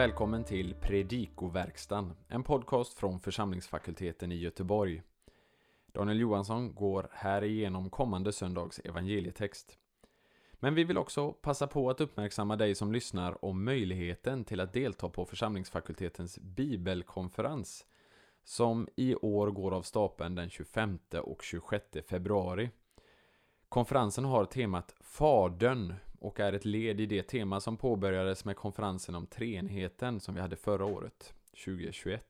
välkommen till Predikoverkstan, en podcast från församlingsfakulteten i Göteborg. Daniel Johansson går här igenom kommande söndags evangelietext. Men vi vill också passa på att uppmärksamma dig som lyssnar om möjligheten till att delta på församlingsfakultetens bibelkonferens som i år går av stapeln den 25 och 26 februari. Konferensen har temat Fadern och är ett led i det tema som påbörjades med konferensen om Treenheten som vi hade förra året, 2021.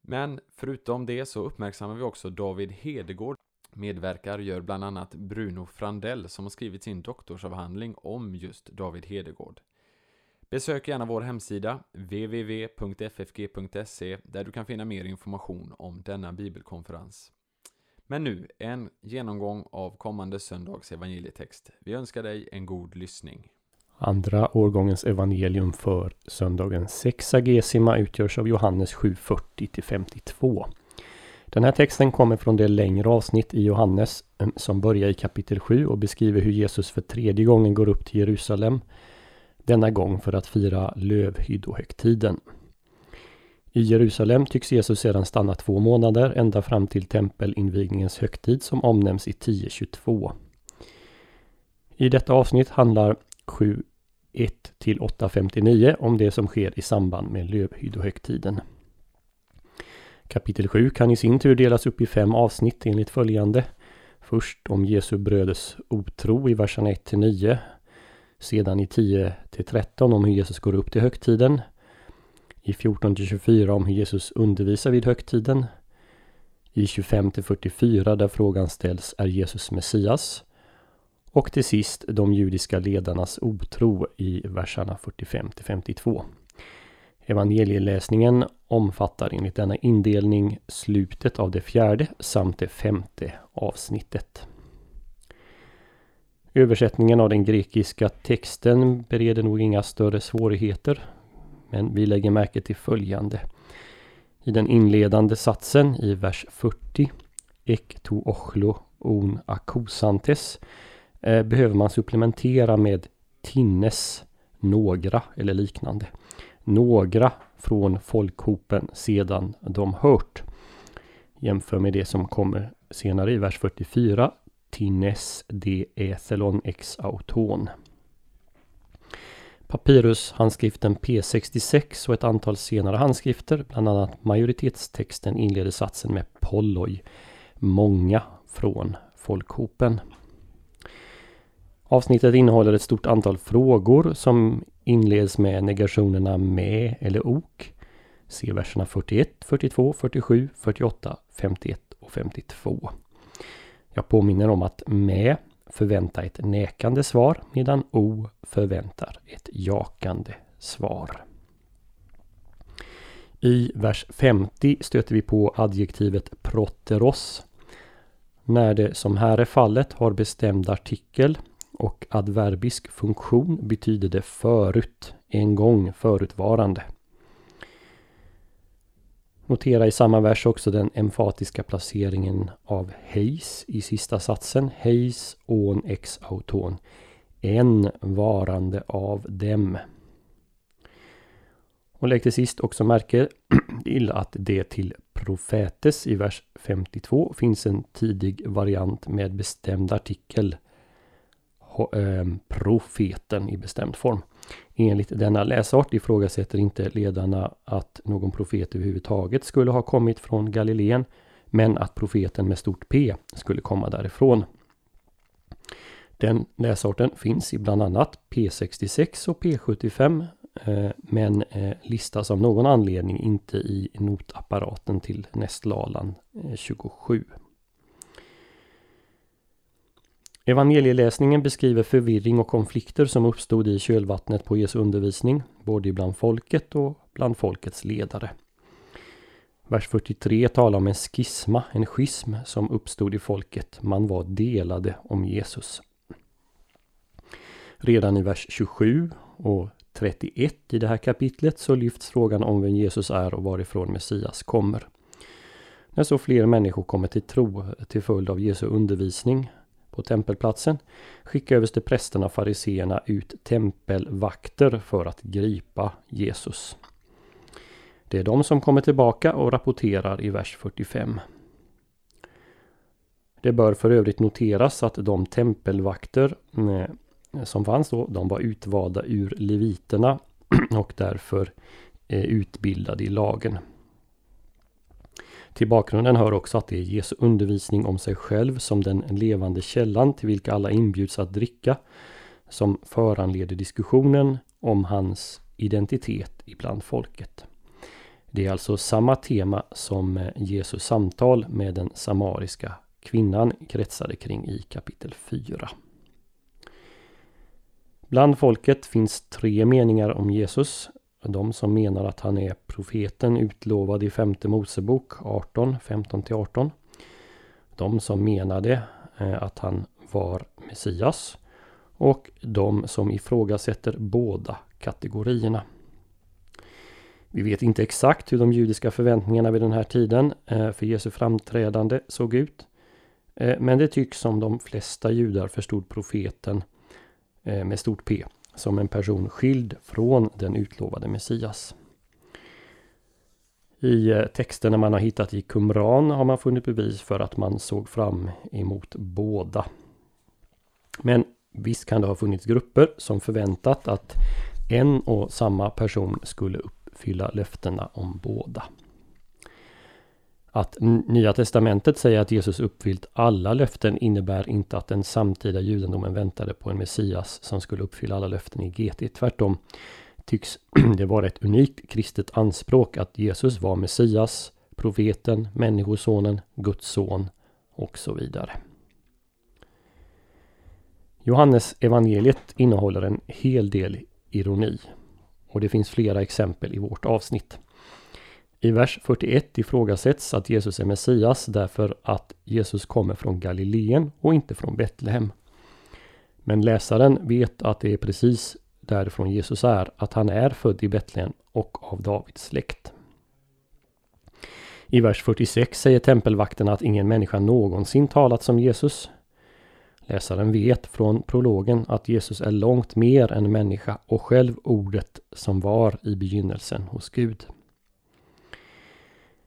Men förutom det så uppmärksammar vi också David Hedegård. Medverkar gör bland annat Bruno Frandell som har skrivit sin doktorsavhandling om just David Hedegård. Besök gärna vår hemsida www.ffg.se där du kan finna mer information om denna bibelkonferens. Men nu en genomgång av kommande söndags evangelietext. Vi önskar dig en god lyssning. Andra årgångens evangelium för söndagen sexagesima utgörs av Johannes 7.40-52. Den här texten kommer från det längre avsnitt i Johannes som börjar i kapitel 7 och beskriver hur Jesus för tredje gången går upp till Jerusalem. Denna gång för att fira lövhyddohögtiden. I Jerusalem tycks Jesus sedan stanna två månader ända fram till tempelinvigningens högtid som omnämns i 10.22. I detta avsnitt handlar 7.1 till 8.59 om det som sker i samband med lövhyddohögtiden. Kapitel 7 kan i sin tur delas upp i fem avsnitt enligt följande. Först om Jesu bröders otro i verserna 1 9. Sedan i 10 13 om hur Jesus går upp till högtiden i 14 24 om hur Jesus undervisar vid högtiden. I 25 44 där frågan ställs är Jesus Messias? Och till sist de judiska ledarnas otro i verserna 45 52. Evangelieläsningen omfattar enligt denna indelning slutet av det fjärde samt det femte avsnittet. Översättningen av den grekiska texten bereder nog inga större svårigheter. Men vi lägger märke till följande. I den inledande satsen i vers 40 Ek to ochlo on akusantes eh, behöver man supplementera med tinnes, några eller liknande. Några från folkhopen sedan de hört. Jämför med det som kommer senare i vers 44. Tinnes de ethelon ex auton. Papyrushandskriften P66 och ett antal senare handskrifter, bland annat majoritetstexten, inleder satsen med polloj, många från folkhopen. Avsnittet innehåller ett stort antal frågor som inleds med negationerna med eller ok. Se verserna 41, 42, 47, 48, 51 och 52. Jag påminner om att med förvänta ett nekande svar medan O förväntar ett jakande svar. I vers 50 stöter vi på adjektivet proteros. När det som här är fallet har bestämd artikel och adverbisk funktion betyder det förut, en gång förutvarande. Notera i samma vers också den emfatiska placeringen av heis i sista satsen. Heis on ex auton. En varande av dem. Och lägg till sist också märke till att det till profetes i vers 52 finns en tidig variant med bestämd artikel. Ehm, profeten i bestämd form. Enligt denna läsart ifrågasätter inte ledarna att någon profet överhuvudtaget skulle ha kommit från Galileen, men att profeten med stort P skulle komma därifrån. Den läsarten finns i bland annat P66 och P75 eh, men eh, listas av någon anledning inte i notapparaten till Nästlalan eh, 27. Evangelieläsningen beskriver förvirring och konflikter som uppstod i kölvattnet på Jesu undervisning, både bland folket och bland folkets ledare. Vers 43 talar om en skisma, en schism som uppstod i folket. Man var delade om Jesus. Redan i vers 27 och 31 i det här kapitlet så lyfts frågan om vem Jesus är och varifrån Messias kommer. När så fler människor kommer till tro till följd av Jesu undervisning på tempelplatsen skickade översteprästerna och fariseerna ut tempelvakter för att gripa Jesus. Det är de som kommer tillbaka och rapporterar i vers 45. Det bör för övrigt noteras att de tempelvakter eh, som fanns då, de var utvalda ur leviterna och därför eh, utbildade i lagen. Till bakgrunden hör också att det är Jesu undervisning om sig själv som den levande källan till vilka alla inbjuds att dricka som föranleder diskussionen om hans identitet ibland folket. Det är alltså samma tema som Jesus samtal med den samariska kvinnan kretsade kring i kapitel 4. Bland folket finns tre meningar om Jesus. De som menar att han är profeten utlovad i femte Mosebok 18, 15-18. De som menade eh, att han var Messias. Och de som ifrågasätter båda kategorierna. Vi vet inte exakt hur de judiska förväntningarna vid den här tiden eh, för Jesu framträdande såg ut. Eh, men det tycks som de flesta judar förstod profeten med stort P som en person skild från den utlovade Messias. I eh, texterna man har hittat i Qumran har man funnit bevis för att man såg fram emot båda. Men visst kan det ha funnits grupper som förväntat att en och samma person skulle uppfylla löftena om båda. Att Nya Testamentet säger att Jesus uppfyllt alla löften innebär inte att den samtida judendomen väntade på en Messias som skulle uppfylla alla löften i GT. Tvärtom tycks det vara ett unikt kristet anspråk att Jesus var Messias, profeten, människosonen, Guds son och så vidare. Johannes evangeliet innehåller en hel del ironi och det finns flera exempel i vårt avsnitt. I vers 41 ifrågasätts att Jesus är Messias därför att Jesus kommer från Galileen och inte från Betlehem. Men läsaren vet att det är precis därifrån Jesus är, att han är född i Betlehem och av Davids släkt. I vers 46 säger tempelvakterna att ingen människa någonsin talat som Jesus. Läsaren vet från prologen att Jesus är långt mer än människa och själv ordet som var i begynnelsen hos Gud.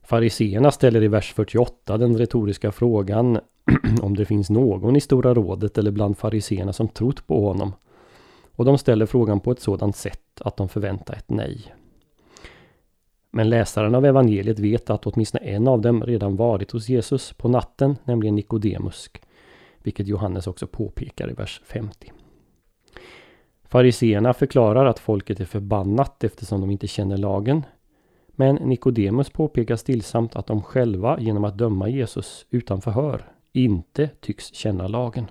Fariseerna ställer i vers 48 den retoriska frågan om det finns någon i Stora rådet eller bland fariseerna som trott på honom. Och de ställer frågan på ett sådant sätt att de förväntar ett nej. Men läsaren av evangeliet vet att åtminstone en av dem redan varit hos Jesus på natten, nämligen Nikodemus. Vilket Johannes också påpekar i vers 50. Fariseerna förklarar att folket är förbannat eftersom de inte känner lagen, men Nikodemus påpekar stillsamt att de själva genom att döma Jesus utan förhör inte tycks känna lagen.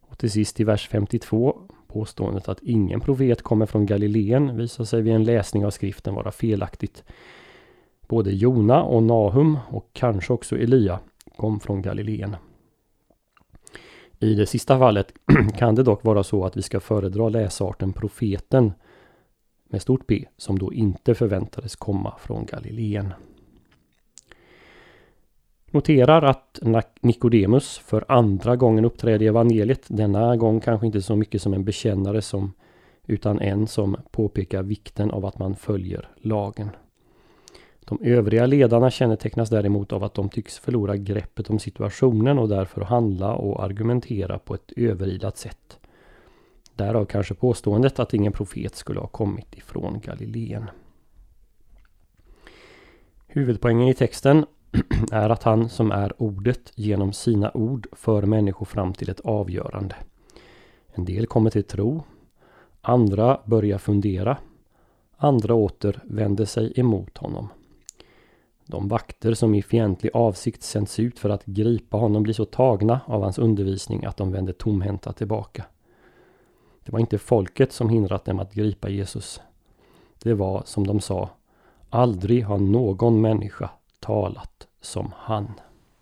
Och till sist i vers 52 påståendet att ingen profet kommer från Galileen visar sig vid en läsning av skriften vara felaktigt. Både Jona och Nahum och kanske också Elia kom från Galileen. I det sista fallet kan det dock vara så att vi ska föredra läsarten profeten med stort P som då inte förväntades komma från Galileen. Noterar att Nikodemus för andra gången uppträder i evangeliet. Denna gång kanske inte så mycket som en bekännare som utan en som påpekar vikten av att man följer lagen. De övriga ledarna kännetecknas däremot av att de tycks förlora greppet om situationen och därför handla och argumentera på ett överilat sätt. Därav kanske påståendet att ingen profet skulle ha kommit ifrån Galileen. Huvudpoängen i texten är att han som är ordet genom sina ord för människor fram till ett avgörande. En del kommer till tro. Andra börjar fundera. Andra åter vänder sig emot honom. De vakter som i fientlig avsikt sänds ut för att gripa honom blir så tagna av hans undervisning att de vänder tomhänta tillbaka. Det var inte folket som hindrat dem att gripa Jesus. Det var som de sa, aldrig har någon människa talat som han.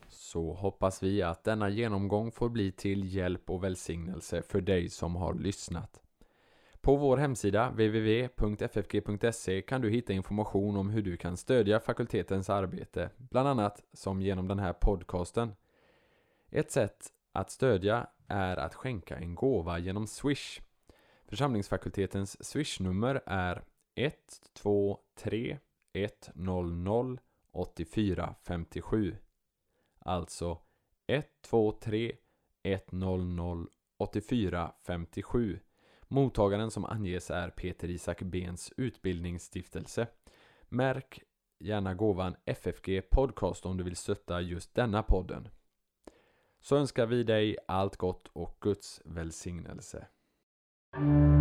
Så hoppas vi att denna genomgång får bli till hjälp och välsignelse för dig som har lyssnat. På vår hemsida www.ffg.se kan du hitta information om hur du kan stödja fakultetens arbete, bland annat som genom den här podcasten. Ett sätt att stödja är att skänka en gåva genom Swish. Församlingsfakultetens swishnummer är 123 100 8457. Alltså 123 100 8457. Mottagaren som anges är Peter Isak Bens utbildningsstiftelse. Märk gärna gåvan FFG Podcast om du vill stötta just denna podden. Så önskar vi dig allt gott och Guds välsignelse. thank you